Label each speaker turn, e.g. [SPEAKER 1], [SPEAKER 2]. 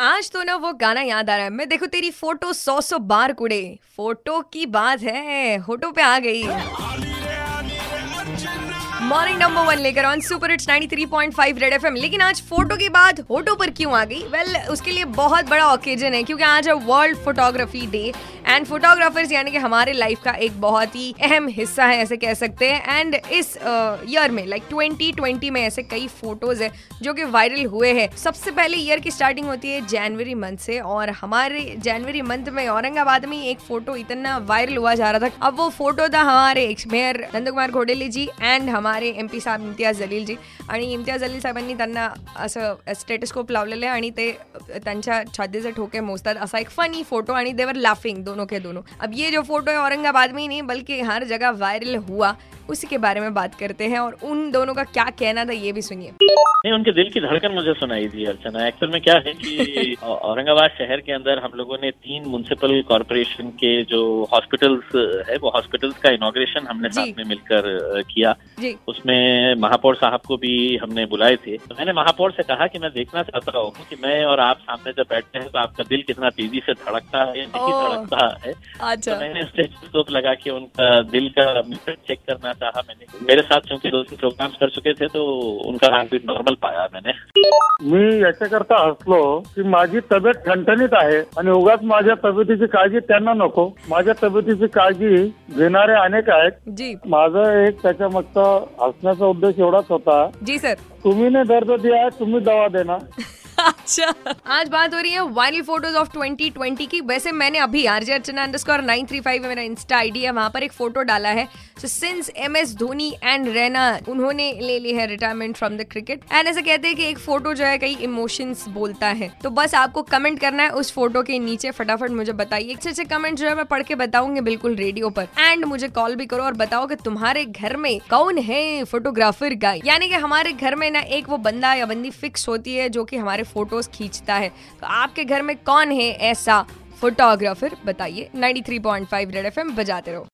[SPEAKER 1] आज तो ना वो गाना याद आ रहा है। मैं देखो तेरी फ़ोटो सौ सौ बार कुड़े। फ़ोटो की बात है, होटो पे आ गई। मॉर्निंग नंबर वन लेकर on super hits 93.5 red FM लेकिन आज फ़ोटो के बाद होटो पर क्यों आ गई? वेल well, उसके लिए बहुत बड़ा ओकेजन है क्योंकि आज है world photography day and photographers यानी कि हमारे लाइफ का एक बहुत ही अहम हिस्सा है ऐसे कह सकते हैं। एंड इस ईयर uh, में लाइक like 2020 में ऐसे कई फ़ोटोज़ है जो कि वायरल हुए हैं। सबसे पहले ईयर की स्टार्टिंग होती है जनवरी मंथ से और हमारे जनवरी मंथ में औरंगाबाद में एक फ़ोटो इतना वायरल हुआ जा रहा था। अब वो फ़ोटो था हमारे मेयर नंद कुमार घोडेले जी एंड हमारे एम पी साहब इम्तियाज़ जलील जी. आणि इम्तियाज़ जलील साहेबांनी त्यांना असं स्टेटस्कोप लावलेलं आहे आणि ते त्यांच्या छातीचे ठोके मोजतात. असा एक फनी फ़ोटो आणि देवर लाफिंग दोनों के दोनों. अब ये जो फ़ोटो है औरंगाबाद में ही नहीं, बल्कि हर जगह वायरल हुआ. उसी के बारे में बात करते हैं और उन दोनों का क्या कहना था ये भी सुनिए.
[SPEAKER 2] नहीं उनके दिल की धड़कन मुझे सुनाई दी अर्चना। एक्चुअल में क्या है कि औरंगाबाद शहर के अंदर हम लोगों ने तीन म्यूनसिपल कॉरपोरेशन के जो हॉस्पिटल्स है वो हॉस्पिटल्स का इनोग्रेशन हमने साथ में मिलकर किया। उसमें महापौर साहब को भी हमने बुलाए थे। तो मैंने महापौर से कहा कि मैं देखना चाहता हूँ कि मैं और आप सामने जब बैठते हैं तो आपका दिल कितना तेज़ी से धड़कता है नहीं धड़कता है। अच्छा। तो मैंने स्टेथोस्कोप लगा के उनका दिल का चेक करना चाहा। मैंने मेरे साथ क्योंकि दो तीन प्रोग्राम्स कर चुके थे तो उनका हार्ट बीट नॉर्मल पाया मैंने।
[SPEAKER 3] मी याच्याकरता हसलो की माझी तब्येत ठणठणीत आहे आणि उगाच माझ्या तब्येतीची काळजी त्यांना नको. माझ्या तब्येतीची काळजी घेणारे अनेक आहेत. माझं एक त्याच्या मागचा हसण्याचा उद्देश एवढाच होता.
[SPEAKER 1] जी सर.
[SPEAKER 3] तुम्ही ने दर्द दिया है तुम्ही दवा देना
[SPEAKER 1] अच्छा। आज बात हो रही है वायरल फ़ोटोज़ ऑफ़ 2020 की। वैसे मैंने अभी आरजे अर्चना अंडरस्कोर 935 मेरा इंस्टा आईडी है, वहाँ पर एक फ़ोटो डाला है। So since M S Dhoni and Raina उन्होंने ले ली है retirement from the cricket and ऐसे कहते हैं कि एक फ़ोटो जो है, कई इमोशंस बोलता है। तो बस आपको कमेंट करना है उस फ़ोटो के नीचे, फटाफट मुझे बताइए। अच्छे अच्छे कमेंट जो है, मैं पढ़ के बताऊँगी बिल्कुल रेडियो पर। एंड मुझे कॉल भी करो और बताओ कि तुम्हारे घर में कौन है फोटोग्राफर का यानी कि हमारे घर में ना एक वो बंदा या बंदी फिक्स होती है, जो कि हमारे फ़ोटोज़ खींचता है। तो आपके घर में कौन है ऐसा फोटोग्राफर? बताइए। 93.5 रेड एफएम, बजाते रहो।